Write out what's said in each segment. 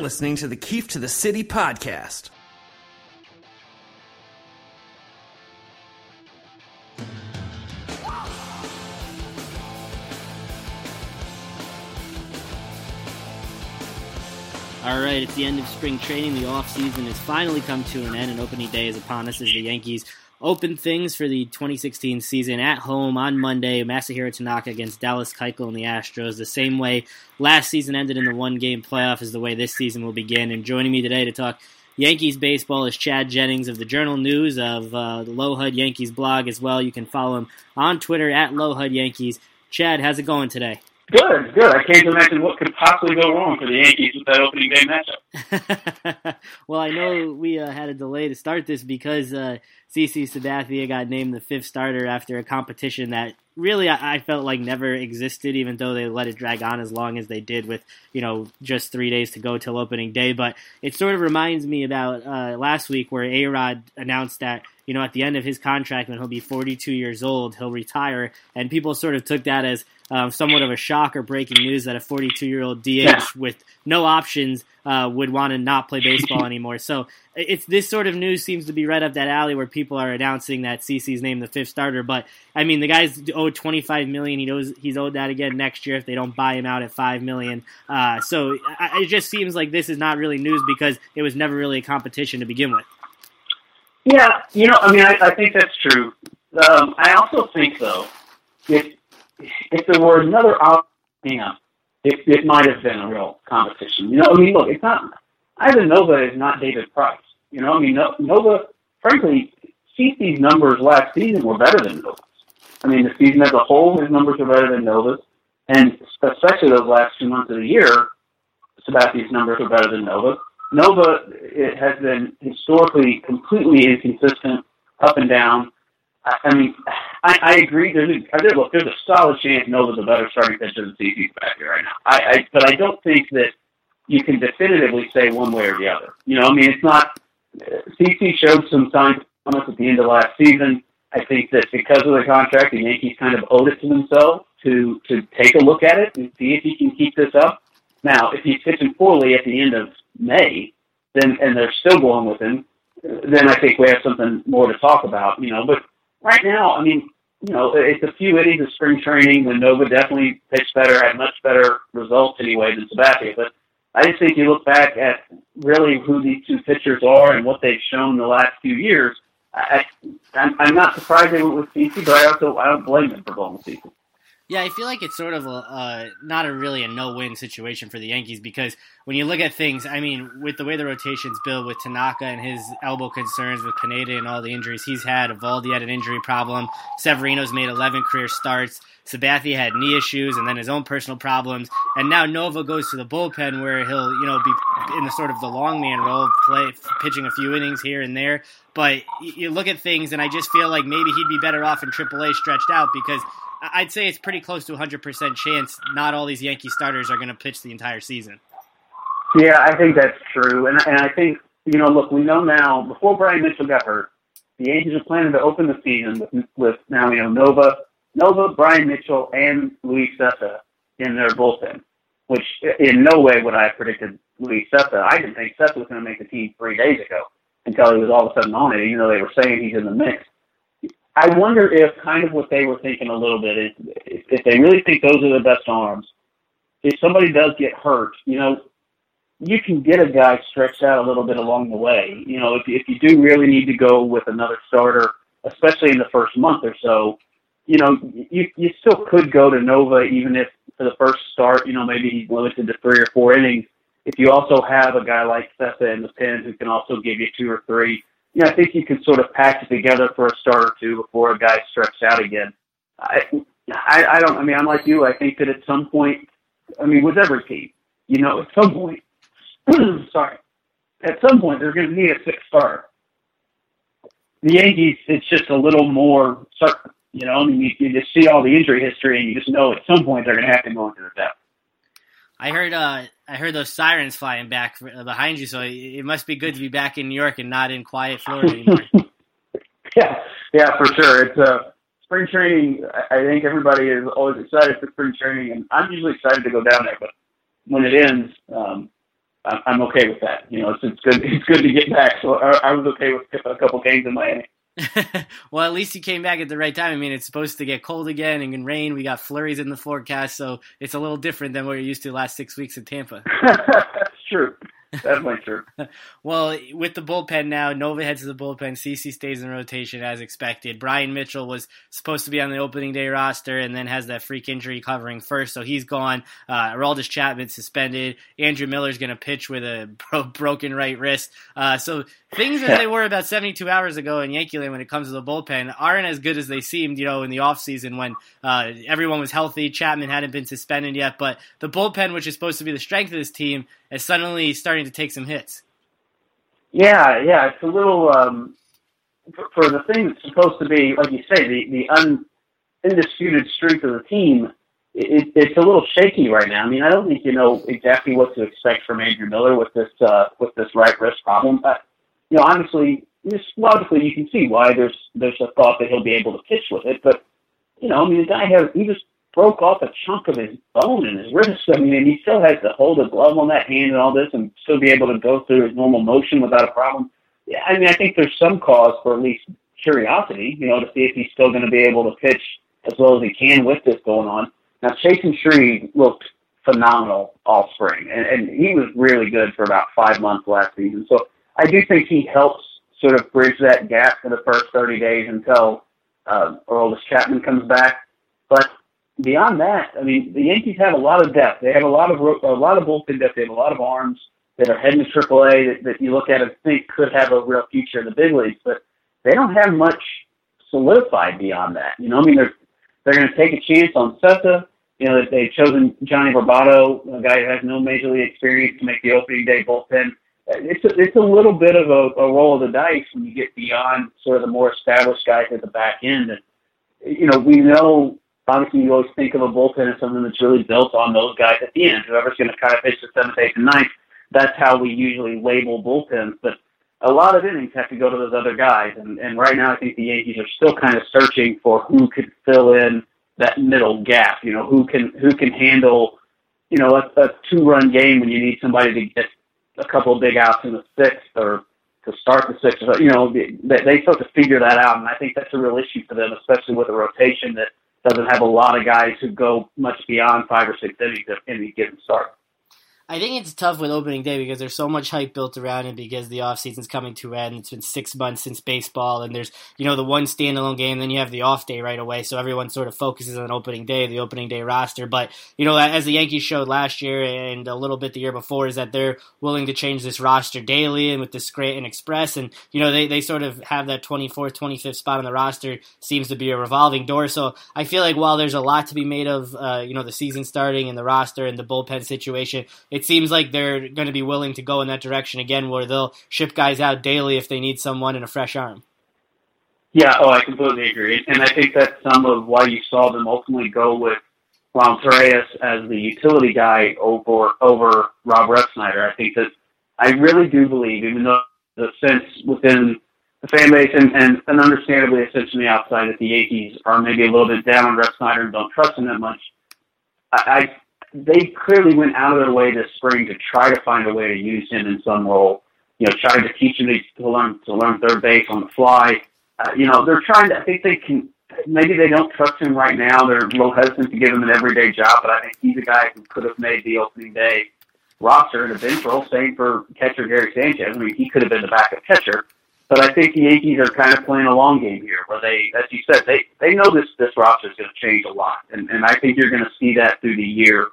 listening to the Keefe to the City podcast. All right, it's the end of spring training. The off season has finally come to an end, and opening day is upon us as the Yankees open things for the 2016 season at home on Monday. Masahiro Tanaka against Dallas Keuchel and the Astros. The same way last season ended in the one-game playoff is the way this season will begin. And joining me today to talk Yankees baseball is Chad Jennings of the Journal News of uh, the LoHud Yankees blog as well. You can follow him on Twitter at LoHud Yankees. Chad, how's it going today? Good, good. I can't imagine what could possibly go wrong for the Yankees with that opening day matchup. well, I know we uh, had a delay to start this because uh, CC Sabathia got named the fifth starter after a competition that really I, I, felt like never existed, even though they let it drag on as long as they did with you know just three days to go till opening day. But it sort of reminds me about uh, last week where A Rod announced that you know at the end of his contract when he'll be 42 years old he'll retire, and people sort of took that as um, somewhat of a shock or breaking news that a 42 year old DH yeah. with no options uh, would want to not play baseball anymore. So it's this sort of news seems to be right up that alley where people are announcing that CC's named the fifth starter. But I mean, the guy's owed 25 million. He knows he's owed that again next year if they don't buy him out at five million. Uh, so I, it just seems like this is not really news because it was never really a competition to begin with. Yeah, you know, I mean, I, I think that's true. Um, I also think though, if if there were another option, it, it might have been a real competition. You know, I mean, look, it's not. Ivan Nova is not David Price. You know, I mean, Nova, frankly, CC's numbers last season were better than Nova's. I mean, the season as a whole, his numbers are better than Nova's, and especially those last two months of the year, Sabathia's numbers are better than Nova's. Nova it has been historically completely inconsistent, up and down. I, mean, I, I agree. There's a, look, there's a solid chance Nova's a better starting pitcher than CC's back here right now. I, I, but I don't think that you can definitively say one way or the other. You know, I mean, it's not. Uh, CC showed some signs at the end of last season. I think that because of the contract, the Yankees kind of owed it to themselves to to take a look at it and see if he can keep this up. Now, if he's pitching poorly at the end of May, then and they're still going with him, then I think we have something more to talk about. You know, but right now, I mean, you know, it's a few innings of spring training when Nova definitely pitched better, had much better results anyway than Sabathia. But I just think you look back at really who these two pitchers are and what they've shown the last few years. I, I'm, I'm not surprised they went with CC, but I also I don't blame them for going with CC. Yeah, I feel like it's sort of a uh, not a really a no-win situation for the Yankees because when you look at things, I mean, with the way the rotation's build with Tanaka and his elbow concerns, with Pineda and all the injuries he's had, Eovaldi had an injury problem, Severino's made 11 career starts, Sabathia had knee issues and then his own personal problems, and now Nova goes to the bullpen where he'll you know be in the sort of the long man role, play pitching a few innings here and there. But you look at things, and I just feel like maybe he'd be better off in AAA stretched out because I'd say it's pretty close to 100% chance not all these Yankee starters are going to pitch the entire season. Yeah, I think that's true. And, and I think, you know, look, we know now, before Brian Mitchell got hurt, the Yankees are planning to open the season with, with now, you know, Nova, Nova, Brian Mitchell, and Luis Cessa in their bullpen, which in no way would I have predicted Luis Cessa. I didn't think Cessa was going to make the team three days ago until he was all of a sudden on it, even though they were saying he's in the mix. I wonder if kind of what they were thinking a little bit is if they really think those are the best arms. If somebody does get hurt, you know, you can get a guy stretched out a little bit along the way. You know, if if you do really need to go with another starter, especially in the first month or so, you know, you you still could go to Nova even if for the first start, you know, maybe he's limited to three or four innings. If you also have a guy like Cessa in the pen who can also give you two or three, yeah, I think you can sort of patch it together for a start or two before a guy's stretched out again. I, I, I don't. I mean, I'm like you. I think that at some point, I mean, with every team, you know, at some point, sorry, at some point they're going to need a sixth star. The Yankees, it's just a little more certain. You know, I mean, you, you just see all the injury history, and you just know at some point they're going to have to go into the depth. I heard uh, I heard those sirens flying back uh, behind you, so it must be good to be back in New York and not in quiet Florida anymore. yeah, yeah, for sure. It's uh, spring training. I think everybody is always excited for spring training, and I'm usually excited to go down there. But when it ends, um, I'm okay with that. You know, it's, it's good. It's good to get back. So I, I was okay with a couple games in Miami. well, at least you came back at the right time. I mean, it's supposed to get cold again and rain. We got flurries in the forecast, so it's a little different than what you're used to last six weeks in Tampa. That's true. Definitely true. well, with the bullpen now, Nova heads to the bullpen. CC stays in rotation as expected. Brian Mitchell was supposed to be on the opening day roster and then has that freak injury covering first, so he's gone. Uh, Aroldis Chapman suspended. Andrew Miller's going to pitch with a bro- broken right wrist. Uh, so things as they were about 72 hours ago in Yankee Land when it comes to the bullpen aren't as good as they seemed, you know, in the offseason when uh, everyone was healthy. Chapman hadn't been suspended yet, but the bullpen, which is supposed to be the strength of this team, is suddenly starting to take some hits. Yeah, yeah, it's a little um, for, for the thing that's supposed to be, like you say, the the un, undisputed strength of the team. It, it's a little shaky right now. I mean, I don't think you know exactly what to expect from Andrew Miller with this uh, with this right wrist problem. But you know, honestly, just logically, you can see why there's there's a thought that he'll be able to pitch with it. But you know, I mean, the guy has he just broke off a chunk of his bone in his wrist. I mean, and he still has to hold a glove on that hand and all this, and still be able to go through his normal motion without a problem. Yeah, I mean, I think there's some cause for at least curiosity, you know, to see if he's still going to be able to pitch as well as he can with this going on. Now, Chasen Shreve looked phenomenal all spring, and, and he was really good for about five months last season. So I do think he helps sort of bridge that gap for the first 30 days until uh, Aroldis Chapman comes back. But beyond that, I mean, the Yankees have a lot of depth. They have a lot of a lot of bullpen depth. They have a lot of arms that are heading to AAA that, that you look at and think could have a real future in the big leagues, but they don't have much solidified beyond that. You know, I mean, they're they're going to take a chance on Cessa. You know, they've chosen Johnny Barbato, a guy who has no major league experience, to make the opening day bullpen. It's a, it's a little bit of a, a roll of the dice when you get beyond sort of the more established guys at the back end. And you know, we know obviously you always think of a bullpen as something that's really built on those guys at the end. Whoever's going to kind of pitch the seventh, eighth, and ninth. That's how we usually label bullpens. But a lot of innings have to go to those other guys. And, and right now, I think the Yankees are still kind of searching for who could fill in that middle gap. You know, who can who can handle, you know, a, a two-run game when you need somebody to get a couple of big outs in the sixth or to start the sixth. You know, they, they start to figure that out, and I think that's a real issue for them, especially with a rotation that doesn't have a lot of guys who go much beyond five or six innings at any given start. I think it's tough with opening day because there's so much hype built around it because the off season's coming to end. It's been six months since baseball, and there's you know the one standalone game, then you have the off day right away. So everyone sort of focuses on opening day, the opening day roster. But you know, as the Yankees showed last year and a little bit the year before, is that they're willing to change this roster daily and with the Scranton Express, and you know they they sort of have that 24th, 25th spot on the roster seems to be a revolving door. So I feel like while there's a lot to be made of, uh, you know, the season starting and the roster and the bullpen situation it seems like they're going to be willing to go in that direction again, where they'll ship guys out daily if they need someone and a fresh arm. Yeah, oh, I completely agree, and I think that's some of why you saw them ultimately go with Ron Torreyes as the utility guy over over Rob Refsnyder. I think that I really do believe, even though the sense within the fan base and, and, and understandably a sense from the outside that the Yankees are maybe a little bit down on Refsnyder and don't trust him that much. I, they clearly went out of their way this spring to try to find a way to use him in some role. You know, trying to teach him to learn to learn third base on the fly. Uh, you know, they're trying to. I think they can. Maybe they don't trust him right now. They're a little hesitant to give him an everyday job, but I think he's a guy who could have made the opening day roster in a bench role. Same for catcher Gary Sanchez. I mean, he could have been the backup catcher. But I think the Yankees are kind of playing a long game here, where they, as you said, they they know this this roster is going to change a lot, and and I think you're going to see that through the year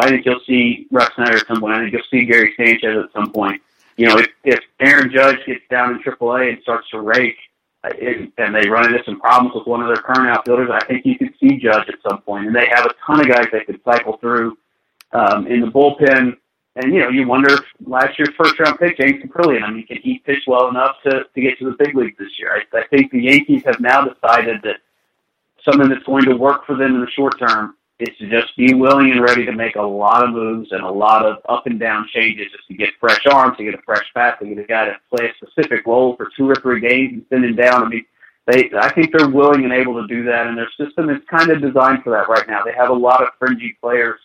I think you'll see Refsnyder at some point. I think you'll see Gary Sanchez at some point. You know, if, if Aaron Judge gets down in AAA and starts to rake, uh, it, and they run into some problems with one of their current outfielders, I think you could see Judge at some point. And they have a ton of guys they could cycle through um, in the bullpen. And you know, you wonder if last year's first round pick, James Kaprielian, I mean, can he pitch well enough to to get to the big leagues this year? I, I think the Yankees have now decided that something that's going to work for them in the short term is to just be willing and ready to make a lot of moves and a lot of up and down changes just to get fresh arms, to get a fresh bat, to get a guy to play a specific role for two or three games and send him down. I mean, they, I think they're willing and able to do that, and their system is kind of designed for that right now. They have a lot of fringy players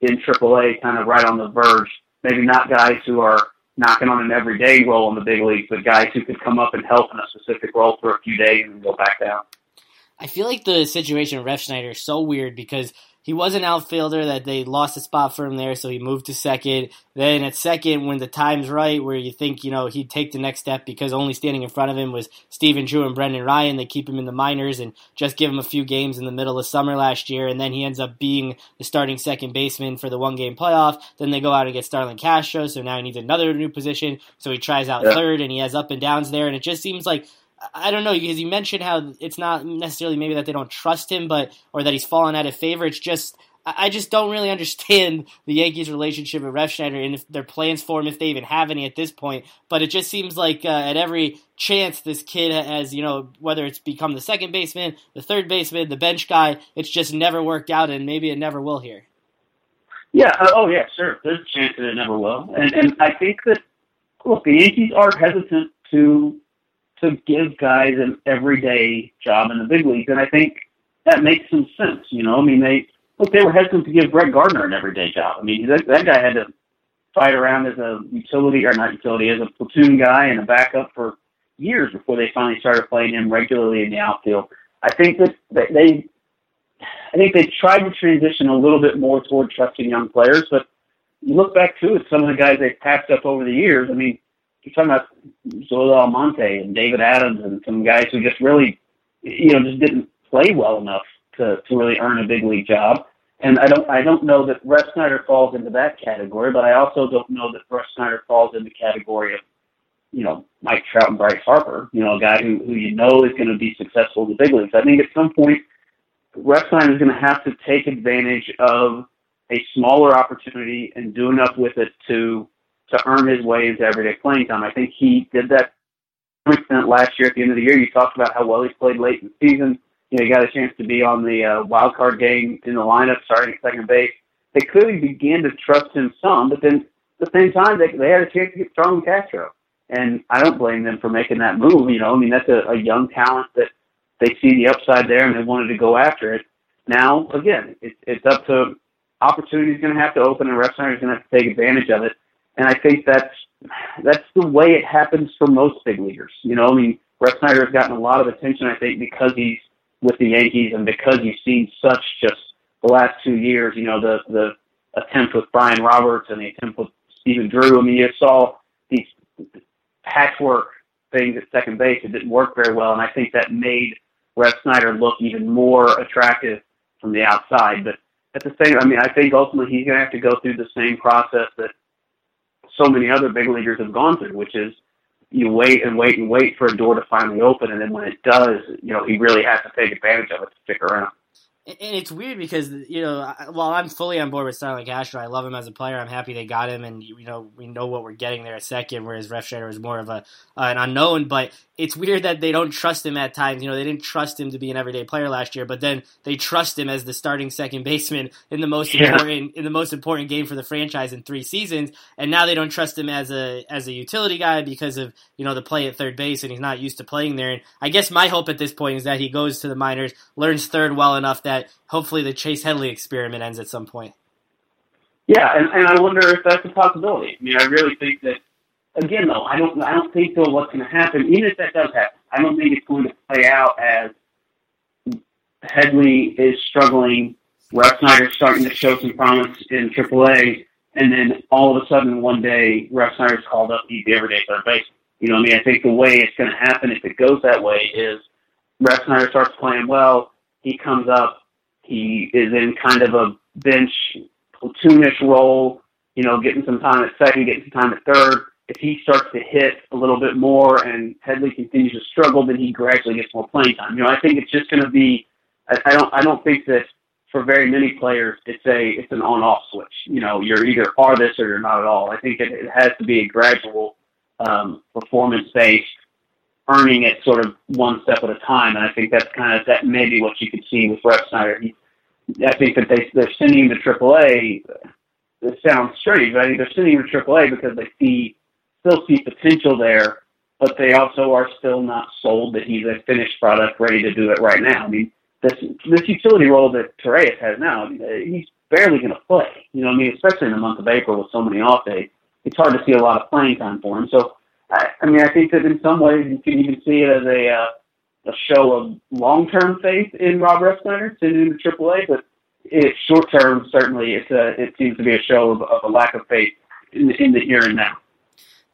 in AAA, kind of right on the verge. maybe not guys who are knocking on an everyday role in the big leagues, but guys who could come up and help in a specific role for a few days and go back down. I feel like the situation with Schneider is so weird because he was an outfielder that they lost a spot for him there, so he moved to second. Then at second, when the time's right, where you think you know he'd take the next step because only standing in front of him was Stephen Drew and Brendan Ryan. They keep him in the minors and just give him a few games in the middle of summer last year, and then he ends up being the starting second baseman for the one game playoff. Then they go out and get Starlin Castro, so now he needs another new position. So he tries out yeah. third, and he has up and downs there, and it just seems like I don't know because you mentioned how it's not necessarily maybe that they don't trust him, but or that he's fallen out of favor. It's just I just don't really understand the Yankees' relationship with Refsnyder and if their plans for him, if they even have any at this point. But it just seems like uh, at every chance this kid has, you know, whether it's become the second baseman, the third baseman, the bench guy, it's just never worked out, and maybe it never will here. Yeah. Uh, oh, yeah. Sure. There's a chance that it never will, and and I think that look, the Yankees are hesitant to to give guys an everyday job in the big leagues, and I think that makes some sense. You know, I mean, they look they were hesitant to give Brett Gardner an everyday job. I mean, that, that guy had to fight around as a utility or not utility as a platoon guy and a backup for years before they finally started playing him regularly in the outfield. I think that they, I think they tried to transition a little bit more toward trusting young players, but you look back too at some of the guys they've passed up over the years. I mean, you're talking about Zoilo Almonte and David Adams and some guys who just really, you know, just didn't play well enough to, to really earn a big league job. And I don't I don't know that Refsnyder falls into that category, but I also don't know that Refsnyder falls in the category of, you know, Mike Trout and Bryce Harper, you know, a guy who, who you know is going to be successful in the big leagues. I think at some point, Refsnyder is going to have to take advantage of a smaller opportunity and do enough with it to to earn his way into everyday playing time. I think he did that extent last year at the end of the year. You talked about how well he played late in the season. You know, he got a chance to be on the uh, wild card game in the lineup, starting at second base. They clearly began to trust him some, but then at the same time, they, they had a chance to get Starlin Castro. And I don't blame them for making that move. You know, I mean, that's a, a young talent that they see the upside there and they wanted to go after it. Now, again, it, it's up to opportunity's going to have to open and Refsnyder's going to have to take advantage of it. And I think that's that's the way it happens for most big leaguers. You know, I mean, Refsnyder has gotten a lot of attention, I think, because he's with the Yankees and because you've seen such just the last two years, you know, the the attempt with Brian Roberts and the attempt with Stephen Drew. I mean, you saw these patchwork things at second base. It didn't work very well, and I think that made Refsnyder look even more attractive from the outside. But at the same, I mean, I think ultimately he's going to have to go through the same process that so many other big leaguers have gone through, which is you wait and wait and wait for a door to finally open, and then when it does, you know, he really has to take advantage of it to stick around and it's weird because you know while I'm fully on board with Starlin Castro, I love him as a player. I'm happy they got him, and you know we know what we're getting there at second. Whereas Refsnyder is more of a uh, an unknown, but it's weird that they don't trust him at times. You know they didn't trust him to be an everyday player last year, but then they trust him as the starting second baseman in the most yeah. important in the most important game for the franchise in three seasons, and now they don't trust him as a as a utility guy because of you know the play at third base, and he's not used to playing there. And I guess my hope at this point is that he goes to the minors, learns third well enough that that hopefully the Chase Headley experiment ends at some point. Yeah, and, and I wonder if that's a possibility. I mean, I really think that. Again, though, I don't. I don't think though what's going to happen. Even if that does happen, I don't think it's going to play out as Headley is struggling. Refsnyder's starting to show some promise in AAA, and then all of a sudden one day Refsnyder's called up to be the everyday third base. You know, what I mean, I think the way it's going to happen if it goes that way is Refsnyder starts playing well. He comes up, he is in kind of a bench platoonish role, you know, getting some time at second, getting some time at third. If he starts to hit a little bit more and Headley continues to struggle, then he gradually gets more playing time. You know, I think it's just going to be. I, I don't. I don't think that for very many players it's a it's an on off switch. You know, you're either are this or you're not at all. I think it, it has to be a gradual um, performance based earning it sort of one step at a time. And I think that's kind of that maybe what you could see with Refsnyder. He, I think that they they're sending him to AAA. This sounds strange, but I think they're sending him to AAA because they see still see potential there, but they also are still not sold that he's a finished product ready to do it right now. I mean, this this utility role that Torreyes has now, I mean, uh, he's barely going to play. You know, I mean, especially in the month of April with so many off days. it's hard to see a lot of playing time for him. So, I, I mean, I think that in some ways you can even see it as a uh, a show of long term faith in Rob Refsnyder sending him to AAA, but it's short term. Certainly, it's a it seems to be a show of, of a lack of faith in, the, in the here and now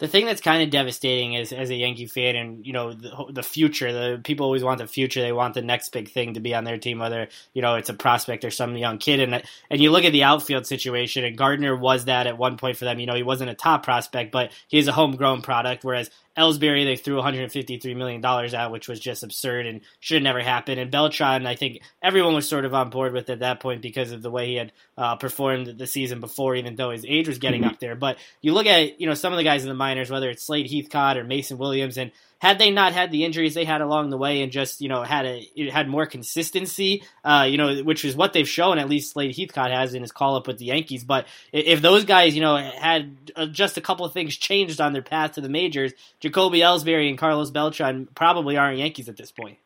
the thing that's kind of devastating is as a Yankee fan, and you know the, the, future. The people always want the future. They want the next big thing to be on their team, whether you know it's a prospect or some young kid. And and you look at the outfield situation, and Gardner was that at one point for them. You know he wasn't a top prospect, but he's a homegrown product. Whereas Ellsbury, they threw 153 million dollars out, which was just absurd and should have never happened. And Beltran, I think everyone was sort of on board with at that point because of the way he had uh, performed the season before, even though his age was getting mm-hmm. up there. But you look at you know some of the guys in the minors, whether it's Slade Heathcott or Mason Williams, and had they not had the injuries they had along the way and just you know had a had more consistency, uh, you know, which is what they've shown at least Slade Heathcott has in his call up with the Yankees. But if those guys, you know, had uh, just a couple of things changed on their path to the majors, Jacoby Ellsbury and Carlos Beltran probably aren't Yankees at this point.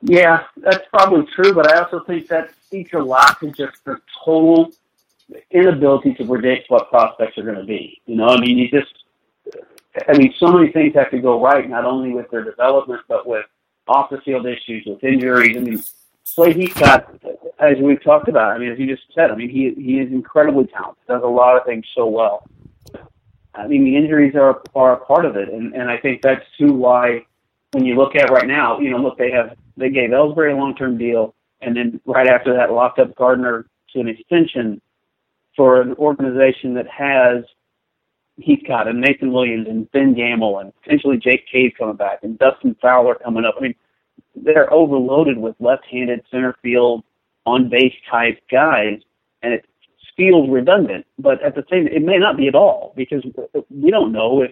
Yeah, that's probably true, but I also think that speaks a lot to just the total inability to predict what prospects are going to be. You know, I mean, you just I mean, so many things have to go right, not only with their development, but with off the field issues, with injuries. I mean, Slade Heathcott, as we've talked about, I mean, as you just said, I mean, he he is incredibly talented, does a lot of things so well. I mean, the injuries are are a part of it, and and I think that's too why when you look at right now, you know, look, they have they gave Ellsbury a long term deal, and then right after that, locked up Gardner to an extension for an organization that has Heathcott and Nathan Williams and Ben Gamel and potentially Jake Cave coming back and Dustin Fowler coming up. I mean, they're overloaded with left-handed center field on base type guys, and it feels redundant. But at the same, it may not be at all because we don't know if.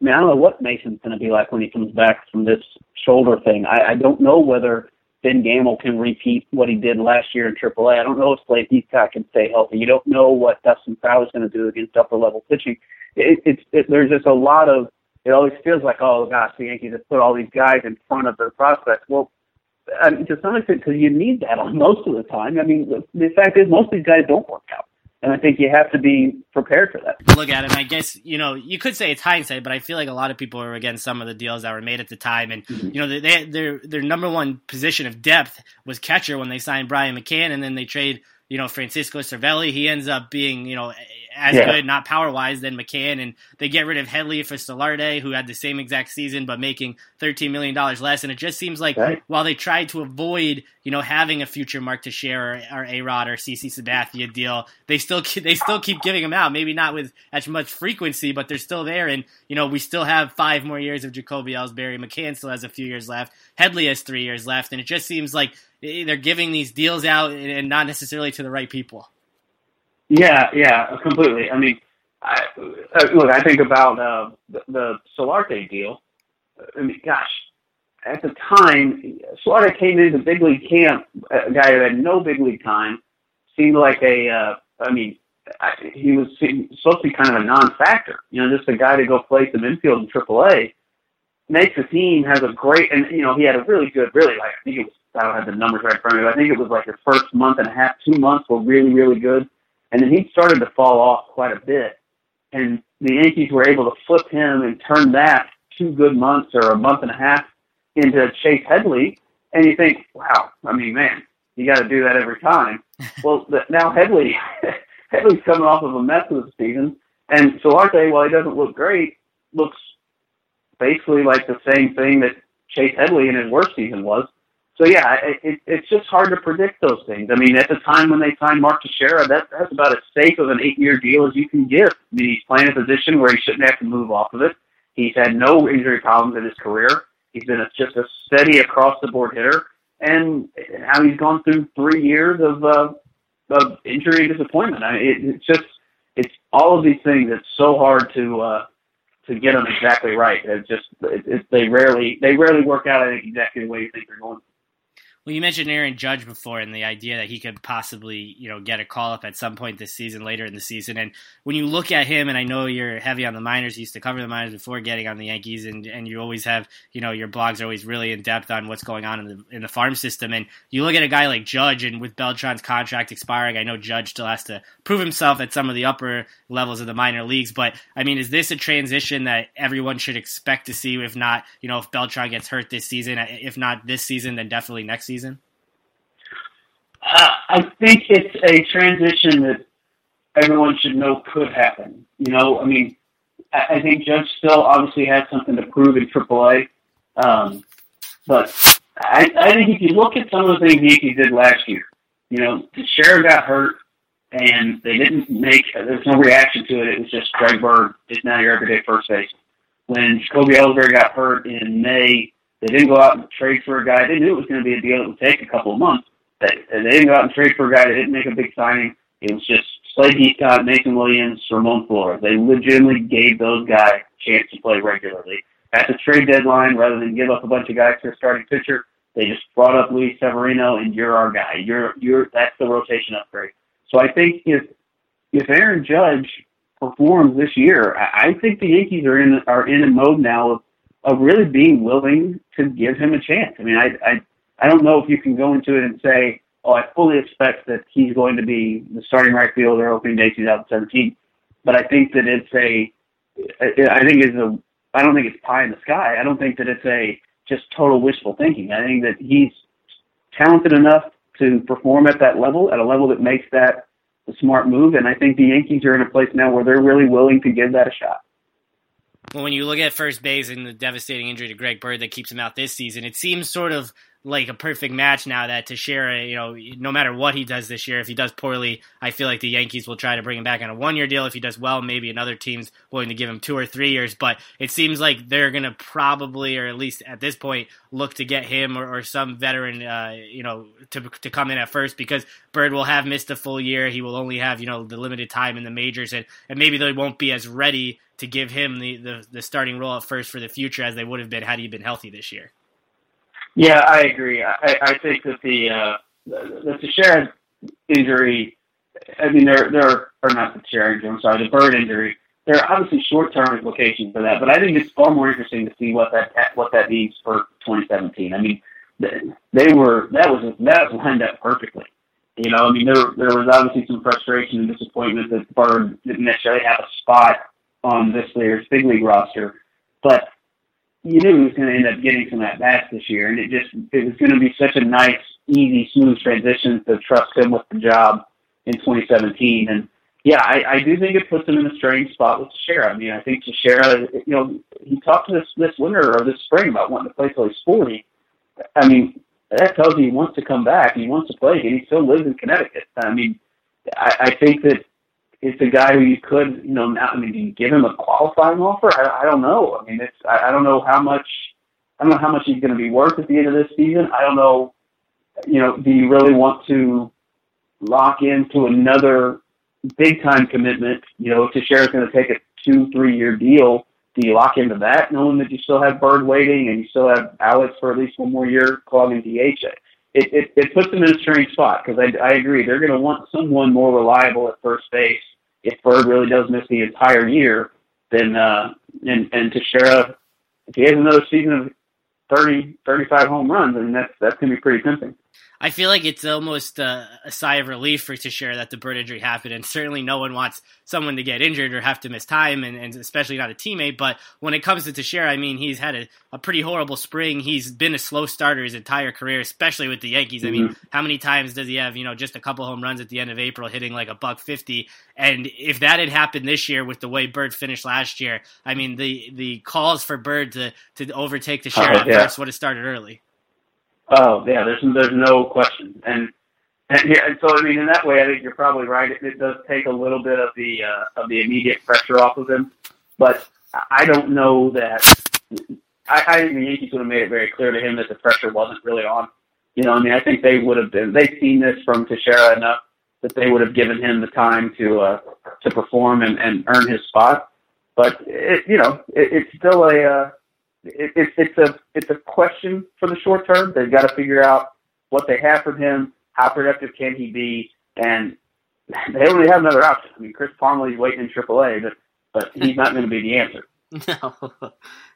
I mean, I don't know what Mason's going to be like when he comes back from this shoulder thing. I, I don't know whether Ben Gamel can repeat what he did last year in AAA. I don't know if Slade Heathcott can stay healthy. You don't know what Dustin Fowler's going to do against upper level pitching it, it's it, there's just a lot of it always feels like oh gosh the Yankees have put all these guys in front of their prospects. Well, I mean, to some extent because you need that on most of the time. I mean the, the fact is most of these guys don't work out. And I think you have to be prepared for that. Look at it. I guess you know you could say it's hindsight, but I feel like a lot of people are against some of the deals that were made at the time. And mm-hmm. you know they, their their number one position of depth was catcher when they signed Brian McCann, and then they trade you know Francisco Cervelli. He ends up being you know as yeah. good, not power wise, than McCann. And they get rid of Headley for Solarte, who had the same exact season but making $13 million less. And it just seems like right. while they tried to avoid, you know, having a future Mark Teixeira or, or A Rod or CC Sabathia deal, they still they still keep giving them out. Maybe not with as much frequency, but they're still there. And, you know, we still have five more years of Jacoby Ellsbury. McCann still has a few years left. Headley has three years left. And it just seems like they're giving these deals out and not necessarily to the right people. Yeah, yeah, completely. I mean, I, uh, look, I think about uh, the, the Solarte deal. I mean, gosh, at the time, Solarte came into big league camp, a guy who had no big league time, seemed like a, uh, I mean, I, he was supposed to be kind of a non-factor, you know, just a guy to go play some infield in AAA. Makes the team, has a great, and you know, he had a really good, really like I think it was, I don't have the numbers right in front of me, but I think it was like his first month and a half, two months were really, really good and then he started to fall off quite a bit. And the Yankees were able to flip him and turn that two good months or a month and a half into Chase Headley. And you think, wow, I mean, man, you got to do that every time. well, now Headley, Headley's coming off of a mess of the season. And Solarte, while he doesn't look great, looks basically like the same thing that Chase Headley in his worst season was so yeah, it, it's just hard to predict those things. I mean, at the time when they signed Mark Teixeira, that, that's about as safe of an eight-year deal as you can give. I mean, he's playing a position where he shouldn't have to move off of it. He's had no injury problems in his career. He's been a, just a steady across-the-board hitter, and now he's gone through three years of uh, of injury and disappointment. I mean, it, it's just it's all of these things. It's so hard to uh, to get them exactly right. It's just it, it, they rarely they rarely work out. I think exactly the way you think they're going. Well, you mentioned Aaron Judge before, and the idea that he could possibly, you know, get a call up at some point this season, later in the season. And when you look at him, and I know you're heavy on the minors, you used to cover the minors before getting on the Yankees, and, and you always have, you know, your blogs are always really in depth on what's going on in the in the farm system. And you look at a guy like Judge, and with Beltran's contract expiring, I know Judge still has to prove himself at some of the upper levels of the minor leagues. But I mean, is this a transition that everyone should expect to see? If not, you know, if Beltran gets hurt this season, if not this season, then definitely next season. Uh, I think it's a transition that everyone should know could happen. You know, I mean, I, I think Judge still obviously has something to prove in AAA, um, but I, I think if you look at some of the things Yankees did last year, you know, Teixeira got hurt and they didn't make, there's no reaction to it. It was just Greg Bird is now your everyday first base. When Jacoby Ellsbury got hurt in May, they didn't go out and trade for a guy. They knew it was going to be a deal that would take a couple of months. They, they didn't go out and trade for a guy. They didn't make a big signing. It was just Slade Heathcott, uh, Mason Williams, Ramon Flores. They legitimately gave those guys a chance to play regularly. At the trade deadline, rather than give up a bunch of guys to a starting pitcher, they just brought up Luis Severino, and you're our guy. You're you're that's the rotation upgrade. So I think if if Aaron Judge performs this year, I, I think the Yankees are in are in a mode now of of really being willing to give him a chance. I mean, I I I don't know if you can go into it and say, oh, I fully expect that he's going to be the starting right fielder opening day 2017. But I think that it's a, I think it's a, I don't think it's pie in the sky. I don't think that it's a just total wishful thinking. I think that he's talented enough to perform at that level, at a level that makes that a smart move. And I think the Yankees are in a place now where they're really willing to give that a shot. Well, when you look at first base and the devastating injury to Greg Bird that keeps him out this season, it seems sort of like a perfect match now that Teixeira, you know, no matter what he does this year, if he does poorly, I feel like the Yankees will try to bring him back on a one year deal. If he does well, maybe another team's willing to give him two or three years. But it seems like they're going to probably, or at least at this point, look to get him or, or some veteran, uh, you know, to, to come in at first because Bird will have missed a full year. He will only have, you know, the limited time in the majors and, and maybe they won't be as ready to give him the, the, the starting role at first for the future as they would have been had he been healthy this year. Yeah, I agree. I, I think that the uh, the, the Teixeira injury, I mean, there there are not the injury. I'm sorry, the Bird injury. There are obviously short term implications for that, but I think it's far more interesting to see what that what that means for 2017. I mean, they were that was that was lined up perfectly. You know, I mean, there there was obviously some frustration and disappointment that Bird didn't necessarily have a spot on this year's big league roster, but you knew he was going to end up getting some at bats this year, and it just it was going to be such a nice, easy, smooth transition to trust him with the job in 2017. And yeah, I, I do think it puts him in a strange spot with Teixeira. I mean, I think Teixeira, you know, he talked to this this winter or this spring about wanting to play till he's 40. I mean, that tells you he wants to come back. He wants to play, and he still lives in Connecticut. I mean, I, I think that it's a guy who you could, you know, now, I mean, do you give him a qualifying offer? I, I don't know. I mean, it's, I, I don't know how much, I don't know how much he's going to be worth at the end of this season. I don't know, you know, do you really want to lock into another big time commitment? You know, if Teixeira's going to take a two, three year deal, do you lock into that knowing that you still have Bird waiting and you still have Alex for at least one more year clogging DH? It, it, it puts them in a strange spot because I, I agree. They're going to want someone more reliable at first base if Bird really does miss the entire year, then uh, and and Teixeira, if he has another season of 30, 35 home runs, I mean that's that's gonna be pretty tempting. I feel like it's almost uh, a sigh of relief for Teixeira that the Bird injury happened, and certainly no one wants someone to get injured or have to miss time, and, and especially not a teammate. But when it comes to Teixeira, I mean, he's had a, a, pretty horrible spring. He's been a slow starter his entire career, especially with the Yankees. Mm-hmm. I mean, mm-hmm. how many times does he have, you know, just a couple home runs at the end of April, hitting like a buck fifty? And if that had happened this year with the way Bird finished last year, I mean, the the calls for Bird to to overtake Teixeira oh, yeah. first would have started early. Oh yeah, there's there's no question, and and yeah, and so I mean in that way I think you're probably right. It, it does take a little bit of the uh, of the immediate pressure off of him, but I don't know that. I, I think the Yankees would have made it very clear to him that the pressure wasn't really on. You know, I mean, I think they would have been. They've seen this from Teixeira enough that they would have given him the time to uh, to perform and, and earn his spot. But it, you know, it, it's still a uh, it, it, it's a it's a question for the short term. They've got to figure out what they have from him, how productive can he be, and they only have another option. I mean, Chris Parmelee's waiting in AAA, but but he's not going to be the answer. No.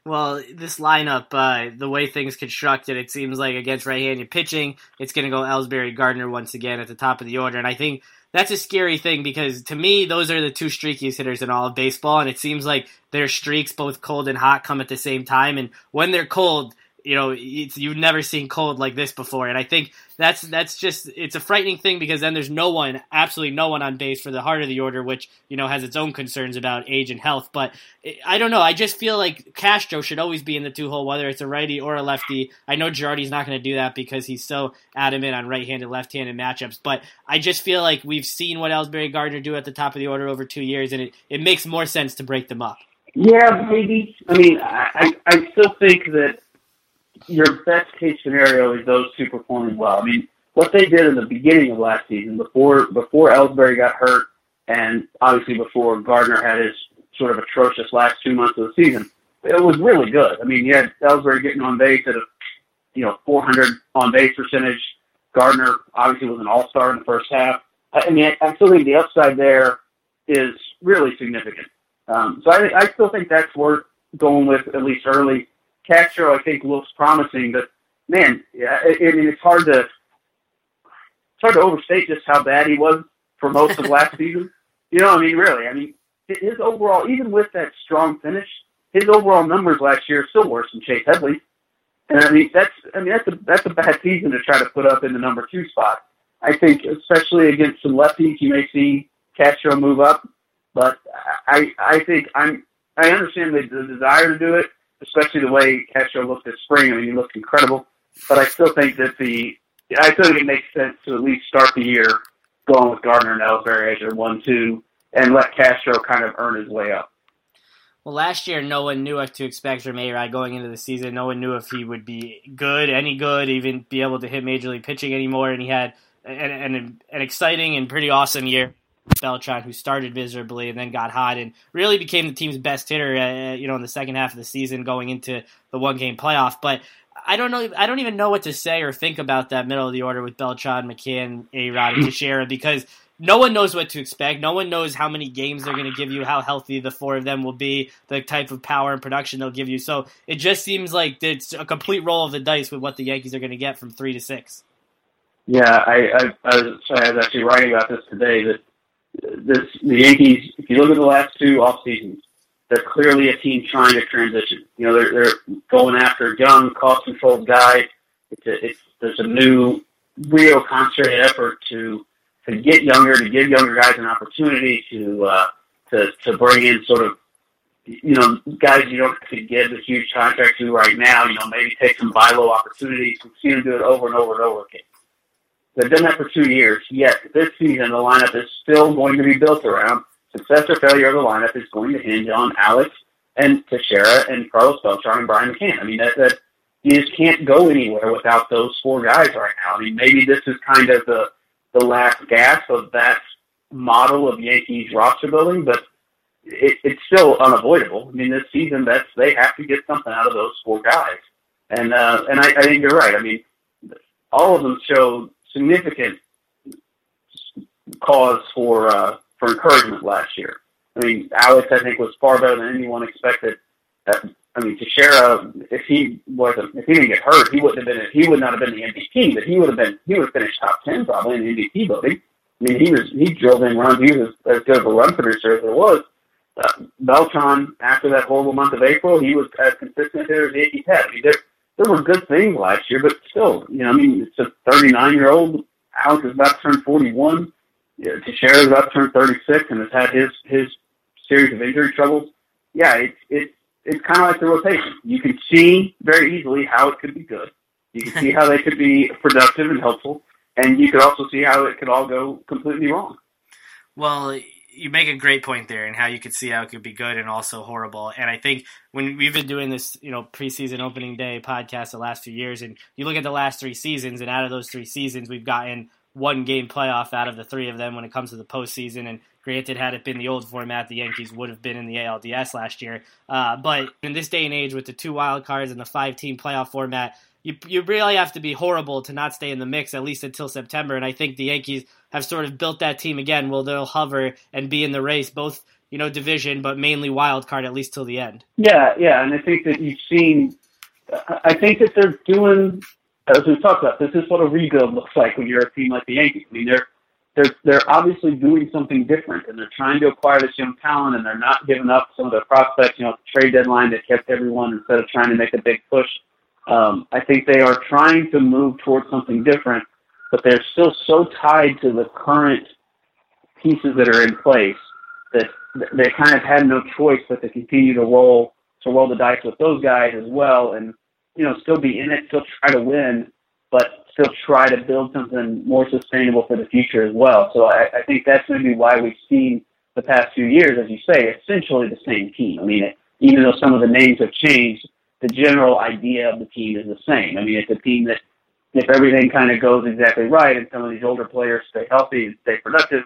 Well, this lineup, uh, the way things constructed, it seems like against right-handed pitching, it's going to go Ellsbury Gardner once again at the top of the order, and I think that's a scary thing because to me, those are the two streakiest hitters in all of baseball, and it seems like their streaks, both cold and hot, come at the same time, and when they're cold, you know, you've never seen cold like this before, and I think that's that's just it's a frightening thing because then there's no one, absolutely no one on base for the heart of the order, which you know has its own concerns about age and health. But I don't know, I just feel like Castro should always be in the two hole, whether it's a righty or a lefty. I know Girardi's not going to do that because he's so adamant on right-handed, left-handed matchups, but I just feel like we've seen what Ellsbury Gardner do at the top of the order over two years, and it, it makes more sense to break them up. Yeah, maybe. I mean, I I still think that your best case scenario is those two performing well. I mean, what they did in the beginning of last season, before before Ellsbury got hurt, and obviously before Gardner had his sort of atrocious last two months of the season, it was really good. I mean, you had Ellsbury getting on base at a you know 400 on base percentage. Gardner obviously was an all star in the first half. I mean, I, I still think the upside there is really significant. Um, so I, I still think that's worth going with at least early. Castro, I think, looks promising, but man, yeah, I, I mean, it's hard to it's hard to overstate just how bad he was for most of last season. You know, I mean, really, I mean, his overall, even with that strong finish, his overall numbers last year are still worse than Chase Headley. And I mean, that's I mean, that's a that's a bad season to try to put up in the number two spot. I think, especially against some lefties, you may see Castro move up, but I I think I'm I understand the, the desire to do it especially the way Castro looked this spring. I mean, he looked incredible. But I still think that the I still think it makes sense to at least start the year going with Gardner and Ellsbury as your one-two, and let Castro kind of earn his way up. Well, last year, no one knew what to expect from A-Rod going into the season. No one knew if he would be good, any good, even be able to hit major league pitching anymore. And he had an, an, an exciting and pretty awesome year. Beltran, who started miserably and then got hot and really became the team's best hitter, uh, you know, in the second half of the season going into the one game playoff. But I don't know. I don't even know what to say or think about that middle of the order with Beltran, McCann, A Rod, and Teixeira because no one knows what to expect. No one knows how many games they're going to give you, how healthy the four of them will be, the type of power and production they'll give you. So it just seems like it's a complete roll of the dice with what the Yankees are going to get from three to six. Yeah, I, I, I, I was actually writing about this today that this the Yankees. If you look at the last two off seasons, they're clearly a team trying to transition. You know, they're they're going after young, cost controlled guy. It's a, it's there's a new, real concentrated effort to to get younger, to give younger guys an opportunity to uh, to to bring in sort of you know, guys you don't have to give a huge contract to right now, you know, maybe take some buy low opportunities. We've seen them do it over and over and over again. They've done that for two years. Yet this season, the lineup is still going to be built around success or failure of the lineup is going to hinge on Alex and Teixeira and Carlos Beltran and Brian McCann. I mean, that, that you just can't go anywhere without those four guys right now. I mean, maybe this is kind of the the last gasp of that model of Yankees roster building, but it, it's still unavoidable. I mean, this season, that's they have to get something out of those four guys, and uh, and I, I think you're right. I mean, all of them showed significant cause for uh, for encouragement last year. I mean, Alex, I think, was far better than anyone expected. Uh, I mean, Teixeira, if he wasn't, if he didn't get hurt, he wouldn't have been, he would not have been the MVP, but he would have been, he would have finished top ten probably in the MVP voting. I mean, he was, he drove in runs. He was as good of a run producer as there was. Uh, Beltran, after that horrible month of April, he was as consistent hitter as Yankees had. I mean, there, there were good things last year, but still, you know, I mean, it's a 39 year old. Alex is about to turn 41. Yeah, Teixeira is about to turn 36 and has had his his series of injury troubles. Yeah, it's it's it's kind of like the rotation. You can see very easily how it could be good. You can see how they could be productive and helpful, and you could also see how it could all go completely wrong. Well, you make a great point there and how you could see how it could be good and also horrible. And I think when we've been doing this, you know, preseason opening day podcast the last few years, and you look at the last three seasons, and out of those three seasons, we've gotten one game playoff out of the three of them when it comes to the postseason. And granted, had it been the old format, the Yankees would have been in the ALDS last year. Uh, but in this day and age, with the two wild cards and the five team playoff format, you you really have to be horrible to not stay in the mix at least until September. And I think the Yankees have sort of built that team again. Well, they'll hover and be in the race, both you know division, but mainly wild card at least till the end. Yeah, yeah, and I think that you've seen. I think that they're doing, as we've talked about, this is what a rebuild looks like when you're a team like the Yankees. I mean, they're they're they're obviously doing something different, and they're trying to acquire this young talent, and they're not giving up some of their prospects. You know, the trade deadline that kept everyone instead of trying to make a big push. Um, I think they are trying to move towards something different, but they're still so tied to the current pieces that are in place that they kind of had no choice but to continue to roll to roll the dice with those guys as well, and you know, still be in it, still try to win, but still try to build something more sustainable for the future as well. So I, I think that's maybe why we've seen the past few years, as you say, essentially the same team. I mean, it, even though some of the names have changed, the general idea of the team is the same. I mean, it's a team that if everything kind of goes exactly right and some of these older players stay healthy and stay productive,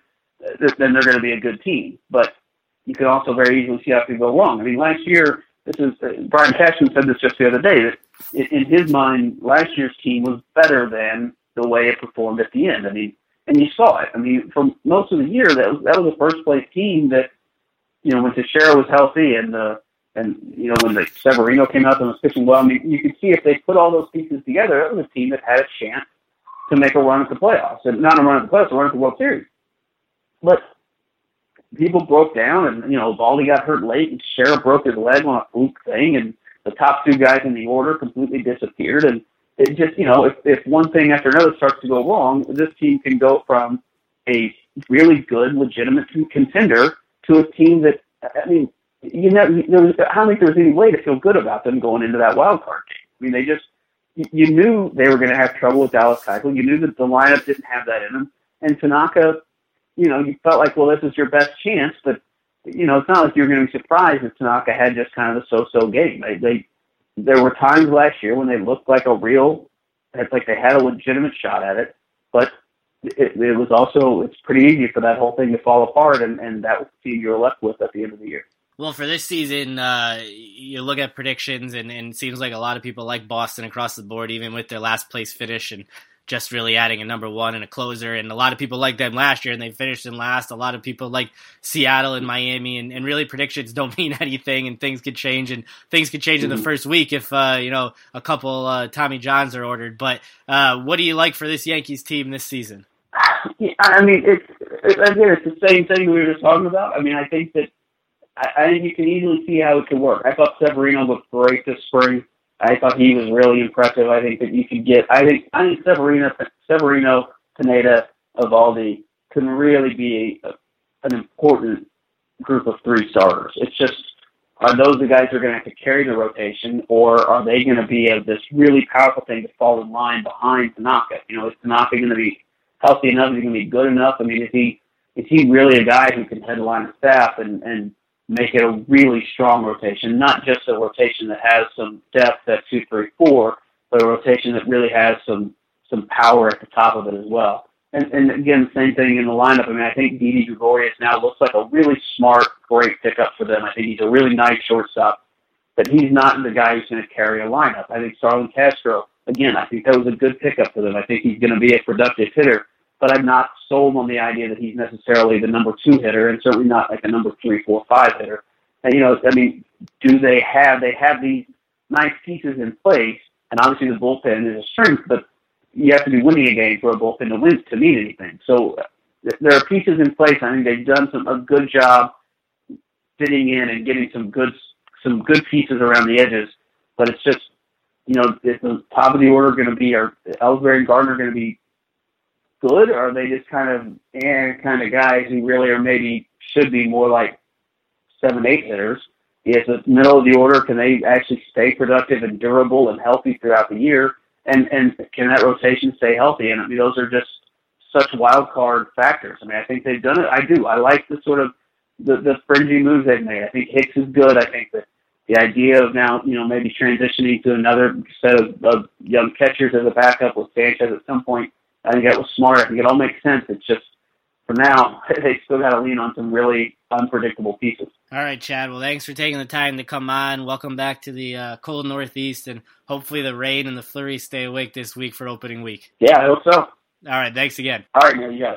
then they're going to be a good team. But you can also very easily see how could go wrong. I mean, last year, this is uh, Brian Cashman said this just the other day that in his mind, last year's team was better than the way it performed at the end. I mean, and you saw it. I mean, for most of the year, that was that was a first place team that, you know, when Teixeira was healthy and uh, and you know when the Severino came out and was pitching well. I mean, you could see if they put all those pieces together, it was a team that had a chance to make a run at the playoffs, and not a run at the playoffs, a run at the World Series. But people broke down, and you know, Baldy got hurt late, and Sheriff broke his leg on a fluke thing, and the top two guys in the order completely disappeared, and it just you know, if if one thing after another starts to go wrong, this team can go from a really good, legitimate contender to a team that I mean, you know, there was, I don't think there was any way to feel good about them going into that wild card game. I mean, they just you knew they were going to have trouble with Dallas Keuchel. You knew that the lineup didn't have that in them, and Tanaka you know, you felt like, well, this is your best chance, but you know, it's not like you're going to be surprised if Tanaka had just kind of a so-so game. They, they, there were times last year when they looked like a real, it's like they had a legitimate shot at it, but it, it was also it's pretty easy for that whole thing to fall apart, and and that was the team you were left with at the end of the year. Well, for this season, uh, you look at predictions, and, and it seems like a lot of people like Boston across the board, even with their last place finish. And just really adding a number one and a closer. And a lot of people like them last year and they finished in last. A lot of people like Seattle and Miami and, and really predictions don't mean anything and things could change and things could change mm-hmm. in the mm-hmm. first week if, uh, you know, a couple uh, Tommy Johns are ordered. But uh, what do you like for this Yankees team this season? Yeah, I mean, it's, again, it's the same thing we were just talking about. I mean, I think that I, think you can easily see how it could work. I thought Severino looked great this spring. I thought he was really impressive. I think that you could get. I think I think Severino, Severino, Pineda, Eovaldi can really be a, an important group of three starters. It's just are those the guys who are going to have to carry the rotation, or are they going to be a, this really powerful thing to fall in line behind Tanaka? You know, is Tanaka going to be healthy enough? Is he going to be good enough? I mean, is he is he really a guy who can headline a staff and and make it a really strong rotation, not just a rotation that has some depth at two, three, four, but a rotation that really has some some power at the top of it as well. And, and again, same thing in the lineup. I mean, I think Didi Gregorius now looks like a really smart, great pickup for them. I think he's a really nice shortstop, but he's not the guy who's going to carry a lineup. I think Starlin Castro, again, I think that was a good pickup for them. I think he's going to be a productive hitter but I'm not sold on the idea that he's necessarily the number two hitter, and certainly not like a number three, four, five hitter. And you know, I mean, do they have they have these nice pieces in place? And obviously, the bullpen is a strength, but you have to be winning a game for a bullpen to win to mean anything. So there are pieces in place. I think they've done some a good job fitting in and getting some good some good pieces around the edges. But it's just you know, is the top of the order going to be are Ellsbury and Gardner going to be good, or are they just kind of eh, kind of guys who really are maybe should be more like seven, eight hitters? Is the middle of the order? Can they actually stay productive and durable and healthy throughout the year? And and can that rotation stay healthy? And I mean, those are just such wild card factors. I mean, I think they've done it. I do. I like the sort of the the fringy moves they've made. I think Hicks is good. I think that the idea of now, you know, maybe transitioning to another set of, of young catchers as a backup with Sanchez at some point I think that was smart. I think it all makes sense. It's just for now, they still got to lean on some really unpredictable pieces. All right, Chad. Well, thanks for taking the time to come on. Welcome back to the uh, cold Northeast, and hopefully the rain and the flurries stay awake this week for opening week. Yeah, I hope so. All right, thanks again. All right, man, you got it.